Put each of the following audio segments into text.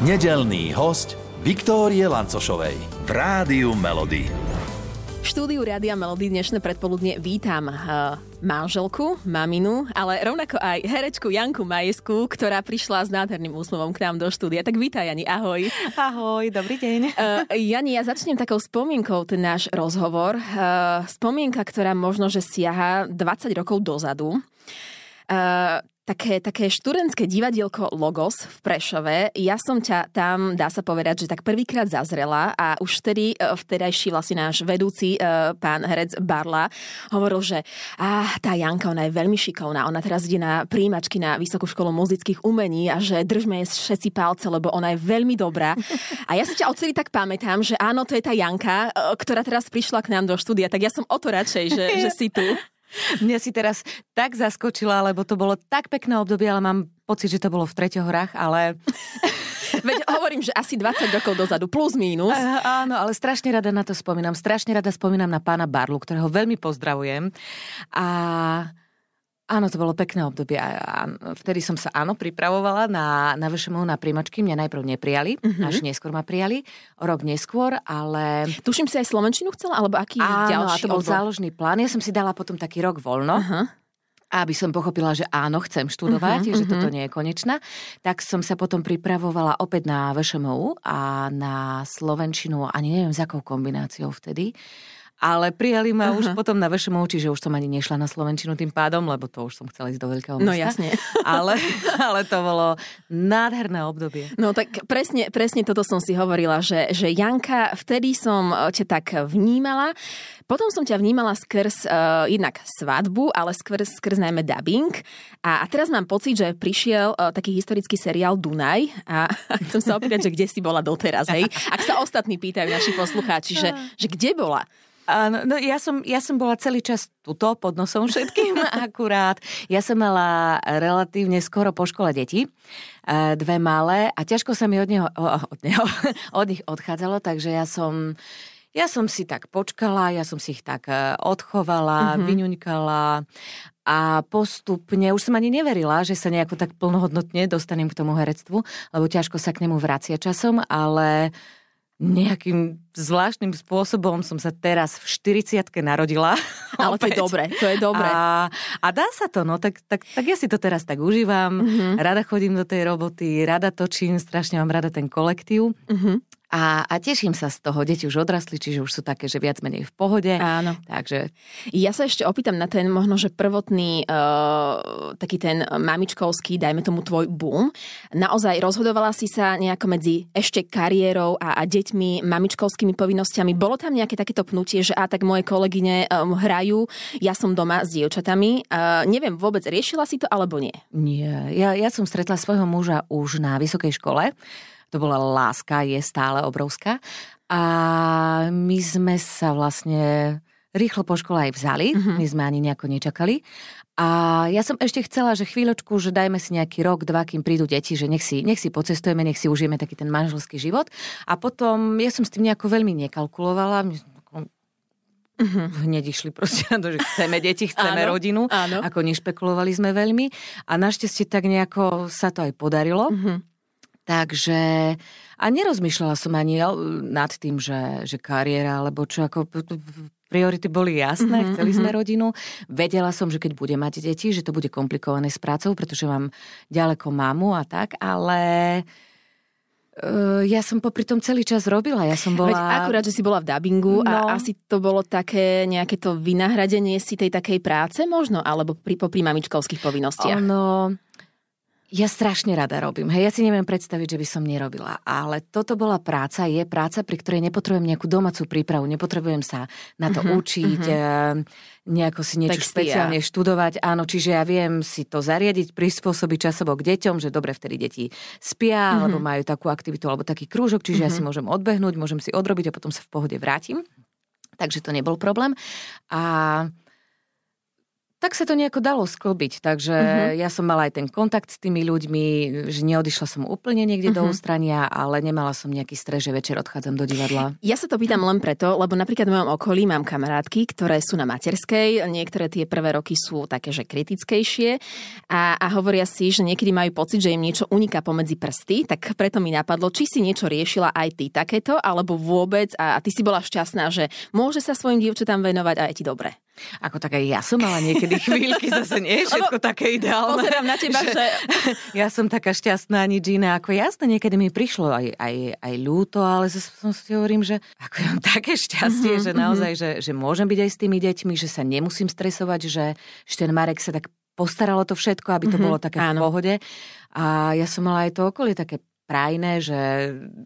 Nedelný host Viktórie Lancošovej v Rádiu Melody. V štúdiu Rádia Melody dnešné predpoludne vítam uh, manželku, maminu, ale rovnako aj herečku Janku Majesku, ktorá prišla s nádherným úsmevom k nám do štúdia. Tak vítaj, Jani, ahoj. Ahoj, dobrý deň. Uh, Jani, ja začnem takou spomienkou ten náš rozhovor. Uh, spomienka, ktorá možno, že siaha 20 rokov dozadu. Uh, také, také študentské divadielko Logos v Prešove. Ja som ťa tam, dá sa povedať, že tak prvýkrát zazrela a už vtedy e, vtedajší vlastne náš vedúci, e, pán herec Barla, hovoril, že ah, tá Janka, ona je veľmi šikovná, ona teraz ide na príjimačky na Vysokú školu muzických umení a že držme jej všetci palce, lebo ona je veľmi dobrá. A ja si ťa odtedy tak pamätám, že áno, to je tá Janka, e, ktorá teraz prišla k nám do štúdia, tak ja som o to radšej, že, že si tu. Mňa si teraz tak zaskočila, lebo to bolo tak pekné obdobie, ale mám pocit, že to bolo v Treťohorách, ale... Veď hovorím, že asi 20 rokov dozadu, plus mínus. Áno, ale strašne rada na to spomínam. Strašne rada spomínam na pána Barlu, ktorého veľmi pozdravujem. A Áno, to bolo pekné obdobie. Vtedy som sa áno pripravovala na, na VŠMU na príjmačky. Mňa najprv neprijali, uh-huh. až neskôr ma prijali. Rok neskôr, ale... Tuším si aj Slovenčinu chcela, alebo aký áno, ďalší? Áno, to bol odbor? záložný plán. Ja som si dala potom taký rok voľno. Uh-huh aby som pochopila, že áno, chcem študovať, uh-huh, že uh-huh. toto nie je konečná, tak som sa potom pripravovala opäť na VŠMU a na Slovenčinu, ani neviem, s akou kombináciou vtedy ale prijali ma Aha. už potom na VŠMU, čiže už som ani nešla na Slovenčinu tým pádom, lebo to už som chcela ísť do veľkého no, mesta. No jasne. Ale, ale to bolo nádherné obdobie. No tak presne, presne toto som si hovorila, že, že Janka, vtedy som ťa tak vnímala, potom som ťa vnímala skrz uh, jednak svadbu, ale skrz, skrz najmä dubbing. A, a teraz mám pocit, že prišiel uh, taký historický seriál Dunaj a, a chcem sa opýtať, že kde si bola doteraz, hej? Ak sa ostatní pýtajú naši poslucháči, že, že kde bola? Áno, no ja som, ja som bola celý čas tuto pod nosom všetkým akurát. Ja som mala relatívne skoro po škole deti, e, dve malé a ťažko sa mi od, neho, od, neho, od nich odchádzalo, takže ja som, ja som si tak počkala, ja som si ich tak e, odchovala, mm-hmm. vyňuňkala a postupne, už som ani neverila, že sa nejako tak plnohodnotne dostanem k tomu herectvu, lebo ťažko sa k nemu vracia časom, ale nejakým zvláštnym spôsobom som sa teraz v 40 narodila. Ale to je dobre, to je dobre. A, a dá sa to, no, tak, tak, tak ja si to teraz tak užívam. Mm-hmm. Rada chodím do tej roboty, rada točím, strašne mám rada ten kolektív. Mm-hmm. A, a teším sa z toho. Deti už odrastli, čiže už sú také, že viac menej v pohode. Áno. Takže... Ja sa ešte opýtam na ten možno, že prvotný uh, taký ten mamičkovský, dajme tomu tvoj boom. Naozaj rozhodovala si sa nejako medzi ešte kariérou a, a deťmi, mamičkovskými povinnosťami. Bolo tam nejaké takéto pnutie, že a tak moje kolegyne um, hrajú, ja som doma s dievčatami. Uh, neviem, vôbec riešila si to alebo nie? Nie. Ja, ja som stretla svojho muža už na vysokej škole to bola láska, je stále obrovská. A my sme sa vlastne rýchlo po škole aj vzali, mm-hmm. my sme ani nejako nečakali. A ja som ešte chcela, že chvíľočku, že dajme si nejaký rok, dva, kým prídu deti, že nech si, nech si pocestujeme, nech si užijeme taký ten manželský život. A potom ja som s tým nejako veľmi nekalkulovala. Mm-hmm. Hneď išli proste na to, že chceme deti, chceme áno, rodinu. Áno. Ako nešpekulovali sme veľmi. A našťastie tak nejako sa to aj podarilo. Mm-hmm. Takže a nerozmýšľala som ani nad tým, že, že kariéra, alebo čo, ako priority boli jasné, mm-hmm, chceli sme mhm. rodinu. Vedela som, že keď bude mať deti, že to bude komplikované s prácou, pretože mám ďaleko mamu a tak, ale uh, ja som popri tom celý čas robila. Ja som bola... Veď akurát, že si bola v dabingu no. a asi to bolo také nejaké to vynahradenie si tej takej práce možno, alebo pri, popri mamičkovských povinnostiach. Ono, ja strašne rada robím. Hej, ja si neviem predstaviť, že by som nerobila. Ale toto bola práca, je práca, pri ktorej nepotrebujem nejakú domácu prípravu, nepotrebujem sa na to uh-huh, učiť, uh-huh. nejako si niečo Textia. špeciálne študovať. Áno, čiže ja viem si to zariadiť, prispôsobiť časovo k deťom, že dobre, vtedy deti spia, uh-huh. alebo majú takú aktivitu, alebo taký krúžok, čiže uh-huh. ja si môžem odbehnúť, môžem si odrobiť a potom sa v pohode vrátim. Takže to nebol problém. A tak sa to nejako dalo sklbiť. Takže uh-huh. ja som mala aj ten kontakt s tými ľuďmi, že neodišla som úplne niekde uh-huh. do mhm. ústrania, ale nemala som nejaký stres, že večer odchádzam do divadla. Ja sa to pýtam len preto, lebo napríklad v mojom okolí mám kamarátky, ktoré sú na materskej, niektoré tie prvé roky sú také, že kritickejšie a, a hovoria si, že niekedy majú pocit, že im niečo uniká pomedzi prsty, tak preto mi napadlo, či si niečo riešila aj ty takéto, alebo vôbec a, a ty si bola šťastná, že môže sa svojim dievčatám venovať a je ti dobre. Ako tak aj ja som mala niekedy chvíľky, zase nie je všetko Lebo, také ideálne. Pozerám na teba, že... že... Ja som taká šťastná, nič iné. Ako jasné, niekedy mi prišlo aj, aj, aj ľúto, ale zase som si hovorím, že ako ja mám také šťastie, mm-hmm, že naozaj, že, že môžem byť aj s tými deťmi, že sa nemusím stresovať, že, že ten Marek sa tak postaralo to všetko, aby to mm-hmm, bolo také áno. v pohode. A ja som mala aj to okolie také prajné, že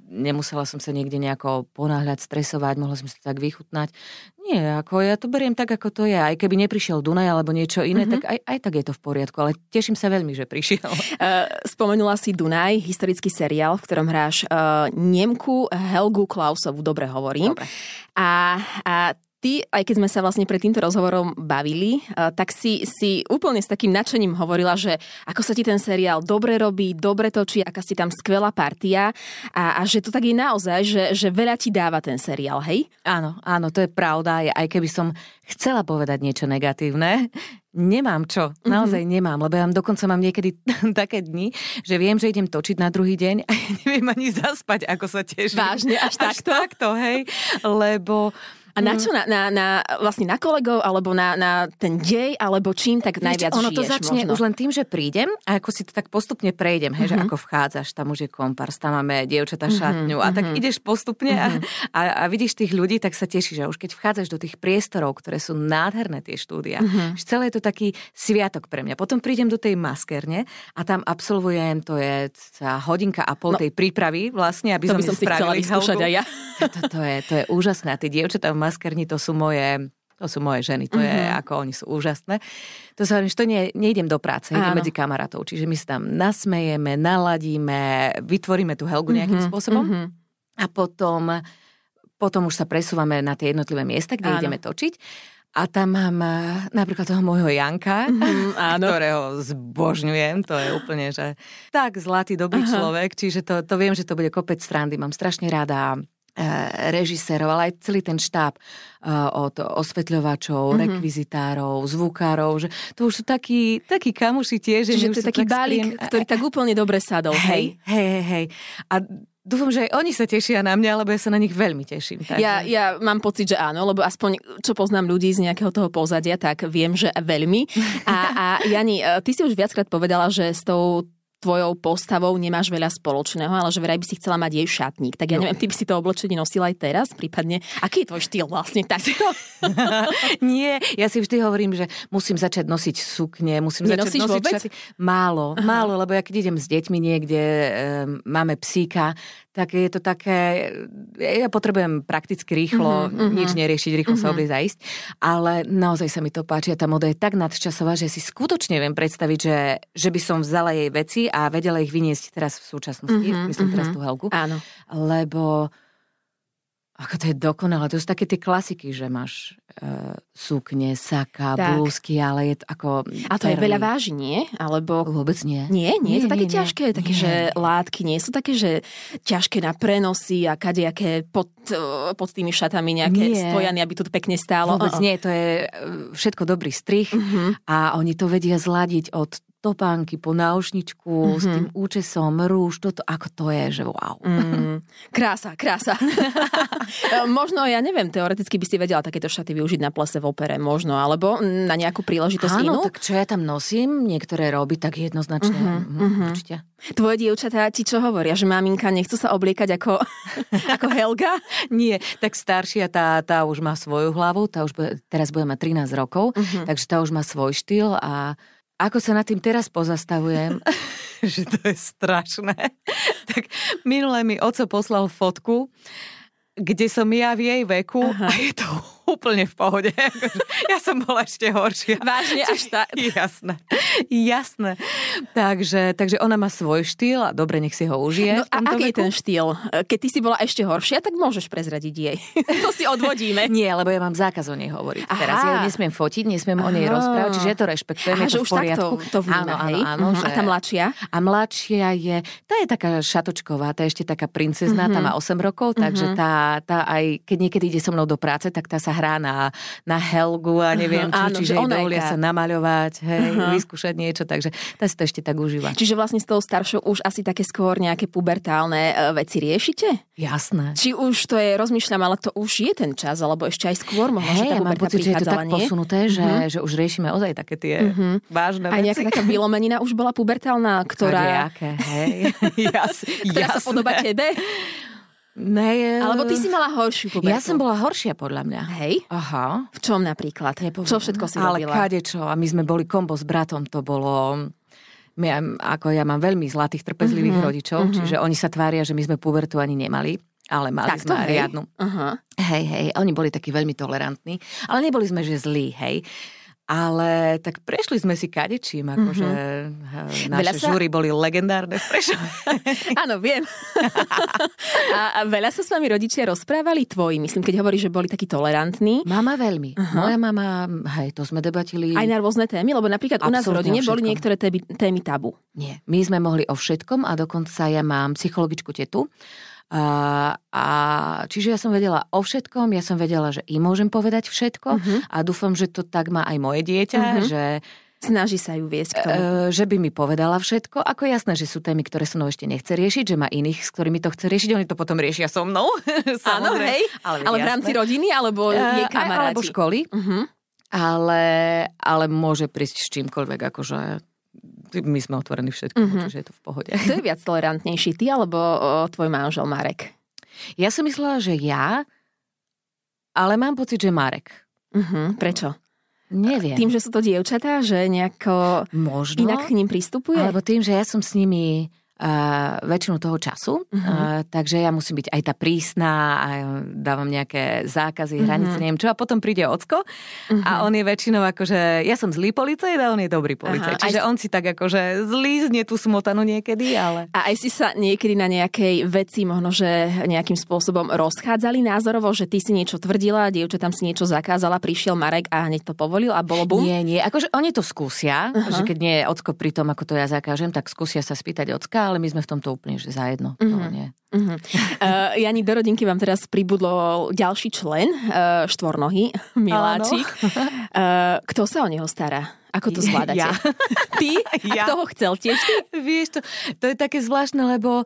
nemusela som sa niekde nejako ponáhľať, stresovať, mohla som si to tak vychutnať. Nie, ako ja to beriem tak, ako to je. Aj keby neprišiel Dunaj alebo niečo iné, mm-hmm. tak aj, aj tak je to v poriadku. Ale teším sa veľmi, že prišiel. Uh, spomenula si Dunaj, historický seriál, v ktorom hráš uh, Nemku Helgu Klausovu, dobre hovorím. Dobre. A, a ty, aj keď sme sa vlastne pred týmto rozhovorom bavili, eh, tak si, si úplne s takým nadšením hovorila, že ako sa ti ten seriál dobre robí, dobre točí, aká si tam skvelá partia a, a že to tak je naozaj, že, že veľa ti dáva ten seriál, hej? Áno, áno, to je pravda. Aj keby som chcela povedať niečo negatívne, nemám čo. Mhm. Naozaj mm-hmm. nemám, lebo ja dokonca mám niekedy také dni, že viem, že idem točiť na druhý deň a neviem ani zaspať, ako sa teším. Vážne, až, až takto? takto, hej. Lebo a na mhm. čo? Na, na, na, vlastne na kolegov, alebo na, na ten dej, alebo čím tak najviac Ono to začne možno. už len tým, že prídem a ako si to tak postupne prejdem, hej, mm-hmm. že mhm. ako vchádzaš, tam už je kompars, tam máme dievčatá mm-hmm. šatňu a tak mm-hmm. ideš postupne a, a, a vidíš tých ľudí, tak sa tešíš, že už keď vchádzaš do tých priestorov, ktoré sú nádherné tie štúdia, mm-hmm. že celé je to taký sviatok pre mňa. Potom prídem do tej maskerne a tam absolvujem, to je hodinka a pol no, tej prípravy vlastne, aby to by som si chcela vyskúšať aj ja. To, to, to, je, to je úžasné. A tie dievčatá v maskerni, to sú moje to sú moje ženy, to mm-hmm. je mhm. ako oni sú úžasné. To sa hovorím, že to nie, nejdem do práce, idem medzi kamarátov. Čiže my sa tam nasmejeme, naladíme, vytvoríme tú helgu nejakým mm-hmm. spôsobom mm-hmm. a potom, potom už sa presúvame na tie jednotlivé miesta, kde áno. ideme točiť. A tam mám eh, napríklad toho môjho Janka, mm, áno. ktorého zbožňujem. To je úplne, že tak zlatý, dobrý Aha. človek. Čiže to, to viem, že to bude kopec strandy. Mám strašne rada režisérov, ale aj celý ten štáb eh, od osvetľovačov, mm-hmm. rekvizitárov, zvukárov, že to už sú takí, takí kamuši tiež. Že, to je taký balík, spriem... ktorý tak úplne dobre sadol. Hej, hej, hej. hej. A Dúfam, že aj oni sa tešia na mňa, lebo ja sa na nich veľmi teším. Takže... Ja, ja mám pocit, že áno, lebo aspoň čo poznám ľudí z nejakého toho pozadia, tak viem, že veľmi. A, a Jani, eh, ty si už viackrát povedala, že s tou tvojou postavou nemáš veľa spoločného, ale že vraj by si chcela mať jej šatník. Tak ja no. neviem, ty by si to oblečenie nosila aj teraz, prípadne. Aký je tvoj štýl vlastne takto? Nie, ja si vždy hovorím, že musím začať nosiť sukne, musím Nenosíš začať nosiť vôbec? šaty. Málo, málo, lebo ja keď idem s deťmi niekde, e, máme psíka, tak je to také, ja potrebujem prakticky rýchlo, mm-hmm, nič neriešiť, rýchlo mm-hmm. sa obliť zaísť, ale naozaj sa mi to páči a tá moda je tak nadčasová, že si skutočne viem predstaviť, že, že by som vzala jej veci a vedela ich vyniesť teraz v súčasnosti, mm-hmm, myslím mm-hmm. teraz tú Helgu, Áno. lebo ako to je dokonalé. To sú také tie klasiky, že máš uh, sukne, saka, tak. blúzky, ale je to ako... A to je veľa váži, nie? Alebo... Vôbec nie. Nie? Nie, nie je to také nie, ťažké? Nie. Také, nie. že látky nie sú také, že ťažké na prenosy a kadejaké pod, uh, pod tými šatami nejaké nie. stojany, aby to pekne stálo? Vôbec uh-uh. nie, to je všetko dobrý strich uh-huh. a oni to vedia zladiť od topánky po náušničku mm-hmm. s tým účesom, rúž, toto, ako to je, že wow. Mm, krása, krása. možno, ja neviem, teoreticky by si vedela takéto šaty využiť na plese v opere, možno, alebo na nejakú príležitosť Áno, inú? tak čo ja tam nosím, niektoré roby, tak jednoznačne, mm-hmm, mm-hmm. určite. Tvoje dievčatá ti čo hovoria? Že maminka nechce sa obliekať ako, ako Helga? Nie, tak staršia tá, tá už má svoju hlavu, tá už bude, teraz bude mať 13 rokov, mm-hmm. takže tá už má svoj štýl a ako sa nad tým teraz pozastavujem, že to je strašné, tak minule mi oco poslal fotku, kde som ja v jej veku Aha. a je to úplne v pohode. ja som bola ešte horšia. Vážne až tak? Jasné, jasné. Takže, takže ona má svoj štýl a dobre, nech si ho užije. No a aký je ten štýl? Keď ty si bola ešte horšia, tak môžeš prezradiť jej. to si odvodíme. Nie, lebo ja mám zákaz o nej hovoriť. Aha. Teraz ja ju nesmiem fotiť, nesmiem Aha. o nej rozprávať, čiže ja to rešpektujem, Aha, je to v poriadku. to, to vníma, áno, áno, áno, uh-huh. že... A tá mladšia? A mladšia je, tá je taká šatočková, tá je ešte taká princezná, uh-huh. tá má 8 rokov, takže uh-huh. tá, tá aj, keď niekedy ide so mnou do práce, tak tá sa hrá na, na Helgu a neviem uh-huh. čo, áno, čiže jej dovolia sa namaľovať, hej, uh-huh. vyskúšať niečo, takže tá si to ešte tak užíva. Čiže vlastne s tou staršou už asi také skôr nejaké pubertálne uh, veci riešite? Jasné. Či už to je, rozmýšľam, ale to už je ten čas, alebo ešte aj skôr možno, hey, že tá ja mám pocit, že je to tak nie? posunuté, že, uh-huh. že už riešime ozaj také tie uh-huh. vážne veci. Aj nejaká taká vylomenina už bola pubertálna, ktorá... Kadejaké, hej. Jas, ktorá sa podobá tebe? Ne, Alebo ty si mala horšiu pubertu. Ja som bola horšia podľa mňa. Hej? Aha. V čom napríklad? Nepoviem. Čo všetko si Ale robila? Ale čo? A my sme boli kombo s bratom. To bolo... My, ako ja mám veľmi zlatých, trpezlivých uh-huh. rodičov, uh-huh. čiže oni sa tvária, že my sme pubertu ani nemali. Ale mali tak sme riadnu. Uh-huh. Hej, hej, oni boli takí veľmi tolerantní. Ale neboli sme, že zlí, hej. Ale tak prešli sme si kadečím, akože mm-hmm. naše sa... žúry boli legendárne v Áno, viem. a, a veľa sa s vami rodičia rozprávali tvoji, myslím, keď hovorí, že boli takí tolerantní. Mama veľmi. Uh-huh. Moja mama, hej, to sme debatili. Aj na rôzne témy, lebo napríklad Absolutne u nás v rodine boli niektoré témy, témy tabu. Nie, my sme mohli o všetkom a dokonca ja mám psychologičku tetu, a, a čiže ja som vedela o všetkom, ja som vedela, že im môžem povedať všetko uh-huh. a dúfam, že to tak má aj moje dieťa, uh-huh. že Snaží sa ju viesť k tomu. E, že by mi povedala všetko. Ako jasné, že sú témy, ktoré so mnou ešte nechce riešiť, že má iných, s ktorými to chce riešiť. Oni to potom riešia so mnou. Áno, hej. Ale, ale v rámci rodiny, alebo e, jej kamaráti. Alebo školy. Uh-huh. Ale, ale môže prísť s čímkoľvek, akože my sme otvorení všetko, mm-hmm. čiže je to v pohode. Kto je viac tolerantnejší, ty alebo o, tvoj manžel Marek? Ja som myslela, že ja, ale mám pocit, že Marek. Mm-hmm. Prečo? Neviem. Tým, že sú to dievčatá, že nejako Možno, inak k ním pristupuje? Alebo tým, že ja som s nimi väčšinu toho času, uh-huh. uh, takže ja musím byť aj tá prísna a dávam nejaké zákazy, uh-huh. hranice, neviem čo a potom príde ocko uh-huh. a on je väčšinou akože, ja som zlý policajt a on je dobrý policajt, čiže aj... on si tak akože zlízne tú smotanu niekedy, ale... A aj si sa niekedy na nejakej veci možno, že nejakým spôsobom rozchádzali názorovo, že ty si niečo tvrdila, dievča tam si niečo zakázala, prišiel Marek a hneď to povolil a bolo bum? Nie, nie, akože oni to skúsia, uh-huh. že keď nie je ocko pri tom, ako to ja zakážem, tak skúsia sa spýtať ocka, ale my sme v tomto úplne že zajedno. Mm-hmm. To nie. Uh-huh. Uh, Jani, do rodinky vám teraz pribudlo ďalší člen, uh, štvornohy, Miláčik. Uh, kto sa o neho stará? Ako to zvládate? Ja. Ty? Ja. A kto ho chcel tiež? Vieš, to, to je také zvláštne, lebo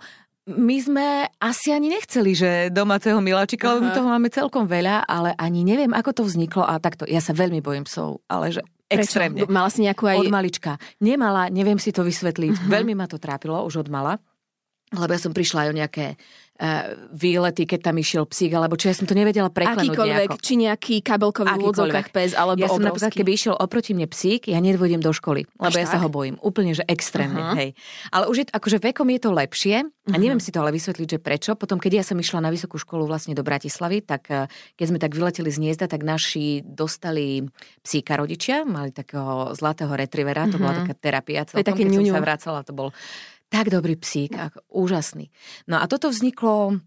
my sme asi ani nechceli, že domáceho miláčika, lebo my toho máme celkom veľa, ale ani neviem, ako to vzniklo a takto. Ja sa veľmi bojím psov, ale že Extrémne. Prečo? Mala si nejakú aj... Od malička. Nemala, neviem si to vysvetliť. Uh-huh. Veľmi ma to trápilo už od mala. Lebo ja som prišla aj o nejaké výlety, keď tam išiel psík, alebo čo ja som to nevedela preklenúť Akýkoľvek, nejako. či nejaký kabelkový úvodzovkách pes, alebo Ja som napríklad, keby išiel oproti mne psík, ja nedôjdem do školy, lebo Až ja tak? sa ho bojím. Úplne, že extrémne, uh-huh. hej. Ale už je, akože vekom je to lepšie, a mhm. neviem si to ale vysvetliť, že prečo. Potom, keď ja som išla na vysokú školu vlastne do Bratislavy, tak eh, keď sme tak vyleteli z Niezda, tak naši dostali psíka rodičia, mali takého zlatého retrivera, to uh-huh. bola mhm. taká terapia celkom, to je také keď ňuňu. som sa vracala, to bol tak dobrý psík, ako, úžasný. No a toto vzniklo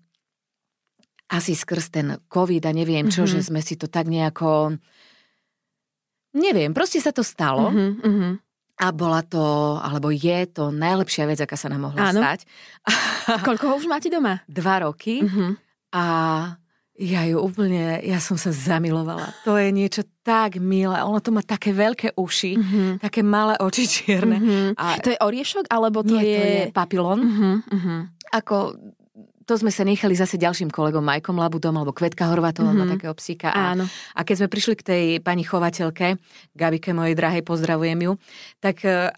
asi skrz ten COVID a neviem čo, mm-hmm. že sme si to tak nejako... Neviem, proste sa to stalo. Mm-hmm. A bola to, alebo je to najlepšia vec, aká sa nám mohla Áno. stať. Koľko ho už máte doma? Dva roky. Mm-hmm. A ja ju úplne, ja som sa zamilovala. To je niečo tak milé. Ono to má také veľké uši, mm-hmm. také malé oči čierne. Mm-hmm. A... To je oriešok, alebo to, nie, je... to je papilon. Mm-hmm. Ako to sme sa nechali zase ďalším kolegom Majkom Labudom alebo Kvetka Horvatová mm-hmm. má takého psíka. A, Áno. a keď sme prišli k tej pani chovateľke, Gabike mojej drahej, pozdravujem ju, tak e,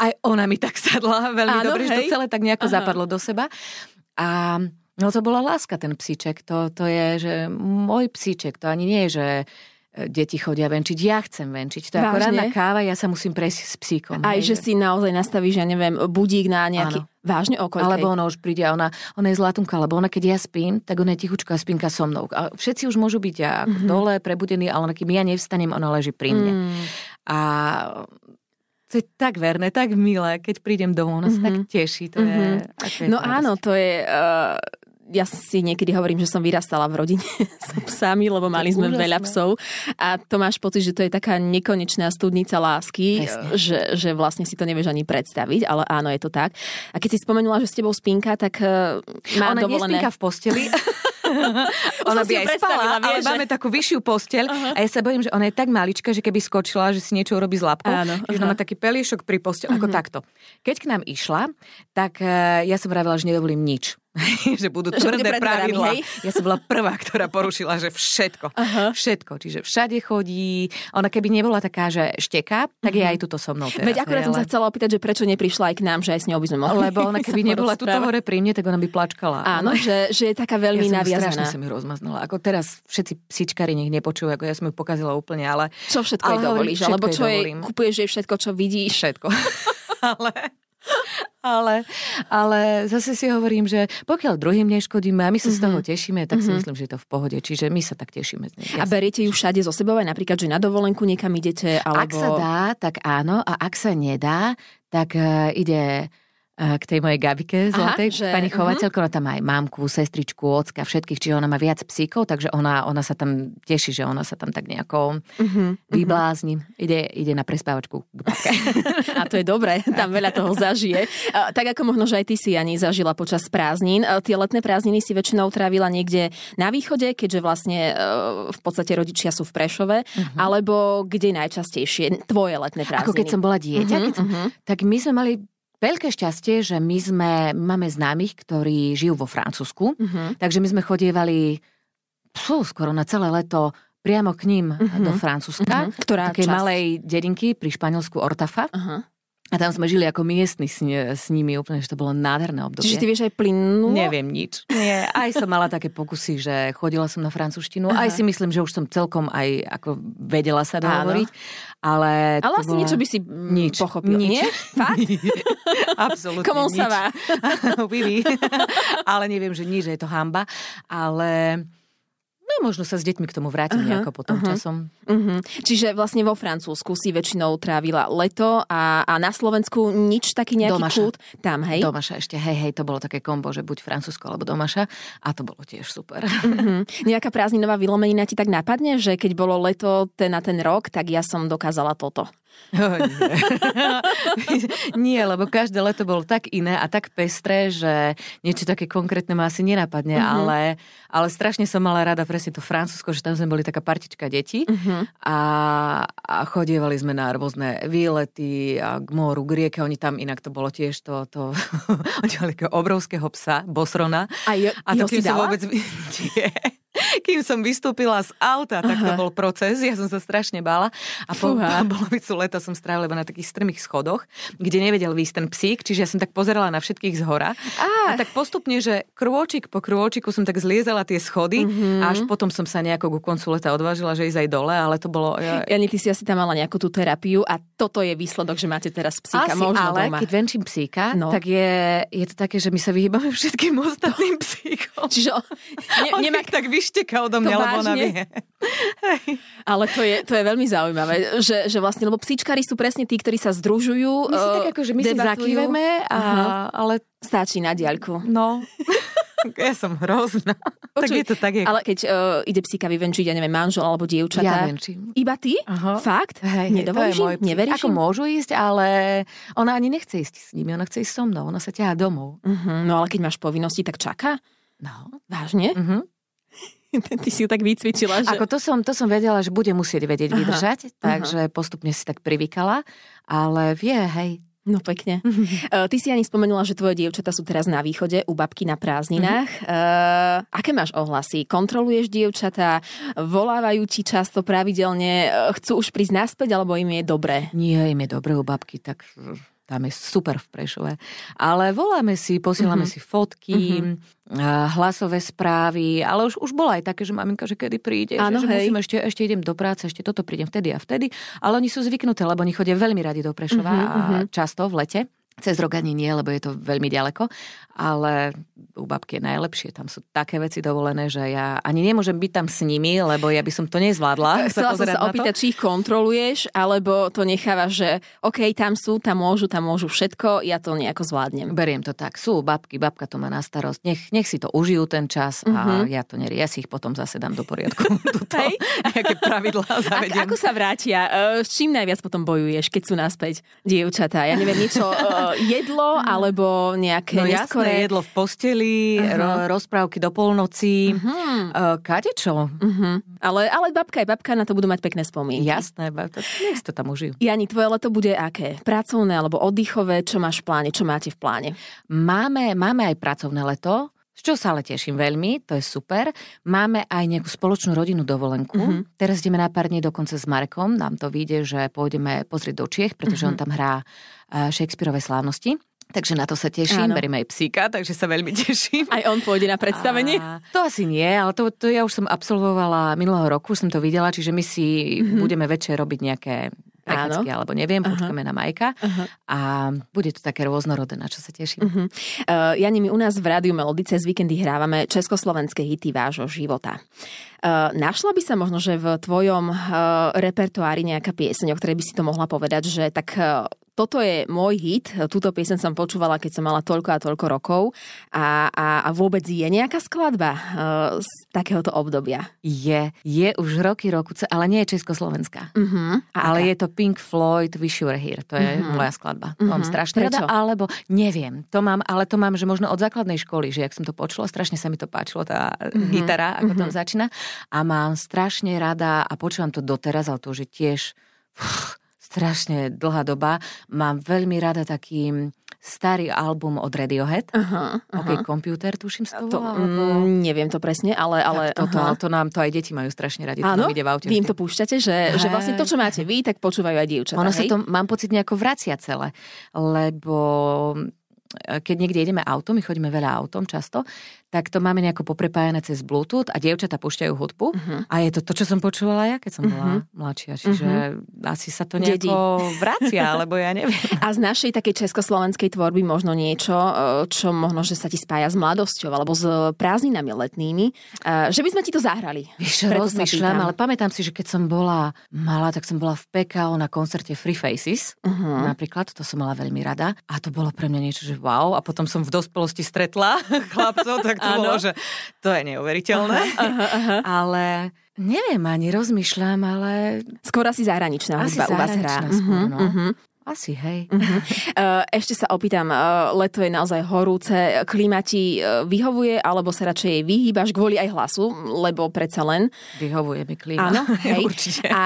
aj ona mi tak sadla veľmi Áno, dobre, hej. že to celé tak nejako Aha. zapadlo do seba. A No to bola láska, ten psíček. To, to je, že môj psíček, to ani nie je, že e, deti chodia venčiť. Ja chcem venčiť. To je ako ranná káva, ja sa musím prejsť s psíkom. Aj, hej, že si naozaj nastavíš, ja neviem, budík na nejaký... Áno. Vážne o koľkej? Alebo ona už príde a ona, ona je zlatunka, lebo ona keď ja spím, tak ona je tichučká spinka so mnou. A všetci už môžu byť Mhm. mm-hmm. dole, prebudení, ale ona, kým ja nevstanem, ona leží pri mne. Mm. A to je tak verné, tak milé, keď prídem domov, ona mm-hmm. sa tak teší. To je, Mhm. je No to áno, radosť. to je... Uh, ja si niekedy hovorím, že som vyrastala v rodine s psami, lebo mali sme úžasné. veľa psov. A to máš pocit, že to je taká nekonečná studnica lásky, že, že vlastne si to nevieš ani predstaviť, ale áno, je to tak. A keď si spomenula, že s tebou spínka, tak uh, má Ona dovolené... nespínka v posteli. ona by aj spala, ale vieš, že- máme takú vyššiu posteľ a ja sa bojím, že ona je tak malička, že keby skočila, že si niečo urobí s labkou, Áno, že aha. ona má taký peliešok pri posteli, ako takto. Keď k nám išla, tak eh, ja som vravila, že nedovolím nič. že budú Že tvrdé pred dverami, pravidlá. hej? Ja som bola prvá, ktorá porušila, že všetko. Aha. Všetko. Čiže všade chodí. Ona keby nebola taká, že šteká, tak je aj tuto so mnou teraz. Veď akurát som sa chcela opýtať, že prečo neprišla aj k nám, že aj s ňou by sme mohli Lebo ona keby nebola tuto hore pri mne, tak ona by plačkala. Áno, že, že je taká veľmi ja naviazaná. strašne som ju rozmaznala. Ako teraz všetci psičkari nech nepočujú, ako ja som ju pokazila úplne, ale Čo všetko Ale jej dovolíš? Alebo čo jej kupuješ jej všetko, čo vidíš? všetko. ale, ale, ale zase si hovorím, že pokiaľ druhým neškodíme a my sa z toho tešíme, tak si myslím, že je to v pohode. Čiže my sa tak tešíme z nej. A beriete ju všade so sebou, aj napríklad, že na dovolenku niekam idete, alebo... Ak sa dá, tak áno. A ak sa nedá, tak uh, ide k tej mojej Gabike zlatej, že- pani chovateľka, ona tam má aj mamku, sestričku, ocka, všetkých, čiže ona má viac psíkov, takže ona, ona sa tam teší, že ona sa tam tak nejako Mhm. vyblázni. Ide, ide na prespávačku k babke. A to je dobré, tam veľa toho zažije. Tak ako možno, že aj ty si ani zažila počas prázdnin. Tie letné prázdniny si väčšinou trávila niekde na východe, keďže vlastne e, v podstate rodičia sú v Prešove, alebo kde najčastejšie tvoje letné prázdniny? Ako keď som bola dieťa, Mhm, keď som, mhm. tak my sme mali veľké šťastie, že my sme, máme známych, ktorí žijú vo Francúzsku, Mhm. takže my sme chodievali pú, skoro na celé leto priamo k ním Mhm. do Francúzska. Mhm. Ktorá Takej časť? malej dedinky pri Španielsku Ortafa. Aha. A tam sme žili ako miestni s, s nimi úplne, že to bolo nádherné obdobie. Čiže ty vieš aj plynulo? Neviem nič. Nie, aj som mala také pokusy, že chodila som na francúzštinu. Aha. Aj si myslím, že už som celkom aj ako vedela sa dohovoriť. Ale, Ale asi bola... niečo by si mm, Nič. pochopil. Nič. Nie? Fakt? Absolútne Komu sa oui. ale neviem, že nič, že je to hamba. Ale no, možno sa s deťmi k tomu vrátim Aha, nejako potom aha. časom. Mhm. Čiže vlastne vo Francúzsku si väčšinou trávila leto a, a na Slovensku nič taký nejaký Domaša. kút tam, hej? Domaša ešte, hej, hej, to bolo také kombo, že buď Francúzsko alebo Domaša a to bolo tiež super. Mhm. Nejaká prázdninová vylomenina ti tak napadne, že keď bolo leto ten na ten rok, tak ja som dokázala toto. Oh, nie. nie, lebo každé leto bolo tak iné a tak pestré, že niečo také konkrétne ma asi nenapadne, Mhm. ale, ale strašne som mala rada presne to Francúzsko, že tam sme boli taká partička detí Mhm. a, a chodievali sme na rôzne výlety a k moru, k rieke, oni tam inak to bolo tiež to, to oni mali obrovského psa, Bosrona. A, jo, A to jo si dala? vôbec... Nie. Kým som vystúpila z auta, tak to Aha. bol proces, ja som sa strašne bála. A po, polovicu leta som strávila iba na takých strmých schodoch, kde nevedel výjsť ten psík, čiže ja som tak pozerala na všetkých z hora. Á, A tak postupne, že krôčik po krôčiku som tak zliezala tie schody Mhm. a až potom som sa nejako ku koncu leta odvážila, že ísť aj dole, ale to bolo... Ja, Jani, ty si asi tam mala nejakú tú terapiu a toto je výsledok, že máte teraz psíka, Asi, možno ale doma. keď venčím psíka, No. tak je, je to také, že my sa vyhýbame všetkým ostatným psíkom. Čiže ne, nemá... tak, tak vyšteká odo mňa, To lebo ona vie. Ale to je, to je veľmi zaujímavé, že, že vlastne, lebo psíčkari sú presne tí, ktorí sa združujú, My si eh, tak ako, že my si a, ale Stačí na diaľku. no, ja som hrozná. tak Počuj, je to tak, je. Ale keď uh, ide psíka vyvenčiť, ja neviem, manžel alebo ja dievčatá, venčím. iba ty? Aha. Fakt? Hej, Nedovolíš im? Neveríš Ako im? môžu ísť, ale ona ani nechce ísť s nimi, ona chce ísť so mnou, ona sa ťahá domov. Uh-huh. No ale keď máš povinnosti, tak čaká? No. Vážne? Mhm. Ty si ju tak vycvičila, že... Ako to som, to som vedela, že bude musieť vedieť Aha, vydržať, takže postupne si tak privykala, ale vie, hej. No pekne. Uh, ty si ani spomenula, že tvoje dievčatá sú teraz na východe u babky na prázdninách. Uh, aké máš ohlasy? Kontroluješ dievčatá? Volávajú ti často pravidelne? Uh, chcú už prísť naspäť, alebo im je dobré? Nie, im je dobre u babky, tak, tam je super v Prešove. Ale voláme si, posielame mm-hmm. si fotky, mm-hmm. hlasové správy, ale už, už bolo aj také, že maminka, že kedy príde, Áno, že, že musím ešte, ešte idem do práce, ešte toto prídem vtedy a vtedy. Ale oni sú zvyknuté, lebo oni chodia veľmi radi do Prešova mm-hmm. a často v lete. Cez rok ani nie, lebo je to veľmi ďaleko, ale u babky je najlepšie. Tam sú také veci dovolené, že ja ani nemôžem byť tam s nimi, lebo ja by som to nezvládla. Chcela som sa opýtať, či ich kontroluješ, alebo to nechávaš, že OK, tam sú, tam môžu, tam môžu všetko, ja to nejako zvládnem. Beriem to tak. Sú babky, babka to má na starosť. Nech, nech si to užijú ten čas a ja to neri. Ja si ich potom zase dám do poriadku. Tuto, Hej. Nejaké pravidlá Ak, zavediem. ako sa vrátia? E, S čím najviac potom bojuješ, keď sú naspäť dievčatá? Ja neviem, niečo e, jedlo, alebo nejaké No jasné, jedlo v posteli, ro, rozprávky do polnoci, uh kadečo. Mhm. Ale, ale babka aj babka na to budú mať pekné spomienky. Jasné, ba- to, nech to tam užijú. Jani, tvoje leto bude aké? Pracovné alebo oddychové? Čo máš v pláne? Čo máte v pláne? Máme, máme aj pracovné leto, z čo sa ale teším veľmi, to je super. Máme aj nejakú spoločnú rodinnú dovolenku. Mm-hmm. Teraz ideme na pár dní dokonca s Markom. Nám to vyjde, že pôjdeme pozrieť do Čiech, pretože mm-hmm. on tam hrá uh, Shakespeareové slávnosti. Takže na to sa teším, Áno. berieme aj psíka, takže sa veľmi teším. Aj on pôjde na predstavenie? A to asi nie, ale to, to ja už som absolvovala minulého roku, už som to videla, čiže my si mm-hmm. budeme večer robiť nejaké prechádzky, alebo neviem, počkáme na Majka a bude to také rôznorodé, na čo sa teším. Uh-huh. Uh, Jani, my u nás v Rádiu Melody cez víkendy hrávame československé hity vášho života. Uh, našla by sa možno, že v tvojom uh, repertoári nejaká pieseň, o ktorej by si to mohla povedať, že tak uh, toto je môj hit, túto pieseň som počúvala, keď som mala toľko a toľko rokov a, a, a vôbec je nejaká skladba uh, z takéhoto obdobia. Je, je už roky, roku, ale nie je československá. Uh-huh. A Ale aká? je to Pink Floyd Wish You Were Here. To je uh-huh. moja skladba. To mám strašne Prečo? rada, alebo neviem. To mám, ale to mám, že možno od základnej školy, že jak som to počula, strašne sa mi to páčilo, tá uh-huh. gitara, ako uh-huh. tam začína. A mám strašne rada a počúvam to doteraz, ale to už je tiež uf, strašne dlhá doba. Mám veľmi rada taký starý album od Radiohead. Aha, aha. OK, Computer, tuším z toho. To, alebo... mm, neviem to presne, ale... ale Tak toto, aha. to nám to aj deti majú strašne radi. To Áno, nám ide v aute vy im to púšťate, že, že vlastne to, čo máte vy, tak počúvajú aj dievčatá, Ono sa hej? to, mám pocit, nejako vracia celé. Lebo e, keď niekde ideme autom, my chodíme veľa autom často, tak to máme nejako poprepájané cez Bluetooth a dievčatá púšťajú hudbu. Uh-huh. A je to to, čo som počúvala ja, keď som bola uh-huh. mladšia. Čiže uh-huh. asi sa to nejako vracia, alebo ja neviem. A z našej takej československej tvorby možno niečo, e, čo možno, že sa ti spája s mladosťou alebo s prázdninami letnými, e, že by sme ti to zahrali. Víš, rozmýšľam, ale pamätám si, že keď som bola malá, tak som bola v PKO na koncerte Free Faces, uh-huh. napríklad, to som mala veľmi rada. A to bolo pre mňa niečo, že wow. A potom som v dospelosti stretla chlapcov, tak to bolo, že to je neuveriteľné. Aha, aha. Ale neviem, ani rozmýšľam, ale Skôr asi zahraničná asi hudba u vás hrá. zahraničná skôr, Mhm, no. mhm. Asi, hej. E, Ešte sa opýtam, e, leto je naozaj horúce, klíma ti e, vyhovuje, alebo sa radšej vyhýbaš kvôli aj hlasu, lebo predsa len. Vyhovuje mi klíma. Áno, hej. Určite. A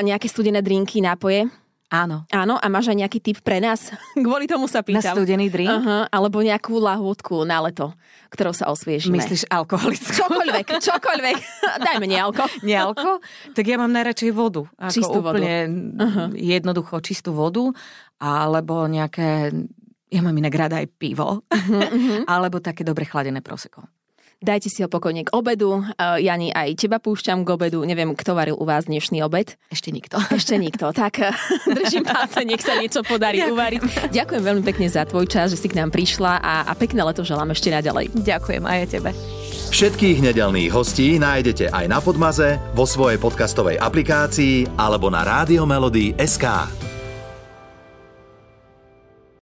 nejaké studené drinky, nápoje? Áno. Áno, a máš aj nejaký tip pre nás? Kvôli tomu sa Na pýtam. studený drink? Aha, alebo nejakú lahôdku na leto, ktorou sa osviežime. Myslíš alkoholickú? Čokoľvek, čokoľvek. Dajme nealko. Nealko? Tak ja mám najradšej vodu. Ako Čistú vodu. úplne uh-huh. jednoducho čistú vodu, alebo nejaké, ja mám inak rada aj pivo, uh-huh. alebo také dobre chladené proseko. Dajte si ho pokojne k obedu. Uh, Jani, aj teba púšťam k obedu. Neviem, kto varil u vás dnešný obed. Ešte nikto. Ešte nikto. Tak eh, držím palce, nech sa niečo podarí uvariť. Ďakujem veľmi pekne za tvoj čas, že si k nám prišla a, a pekné leto želám ešte naďalej. Ďakujem aj tebe. Všetkých nedelných hostí nájdete aj na Podmaze, vo svojej podcastovej aplikácii alebo na SK.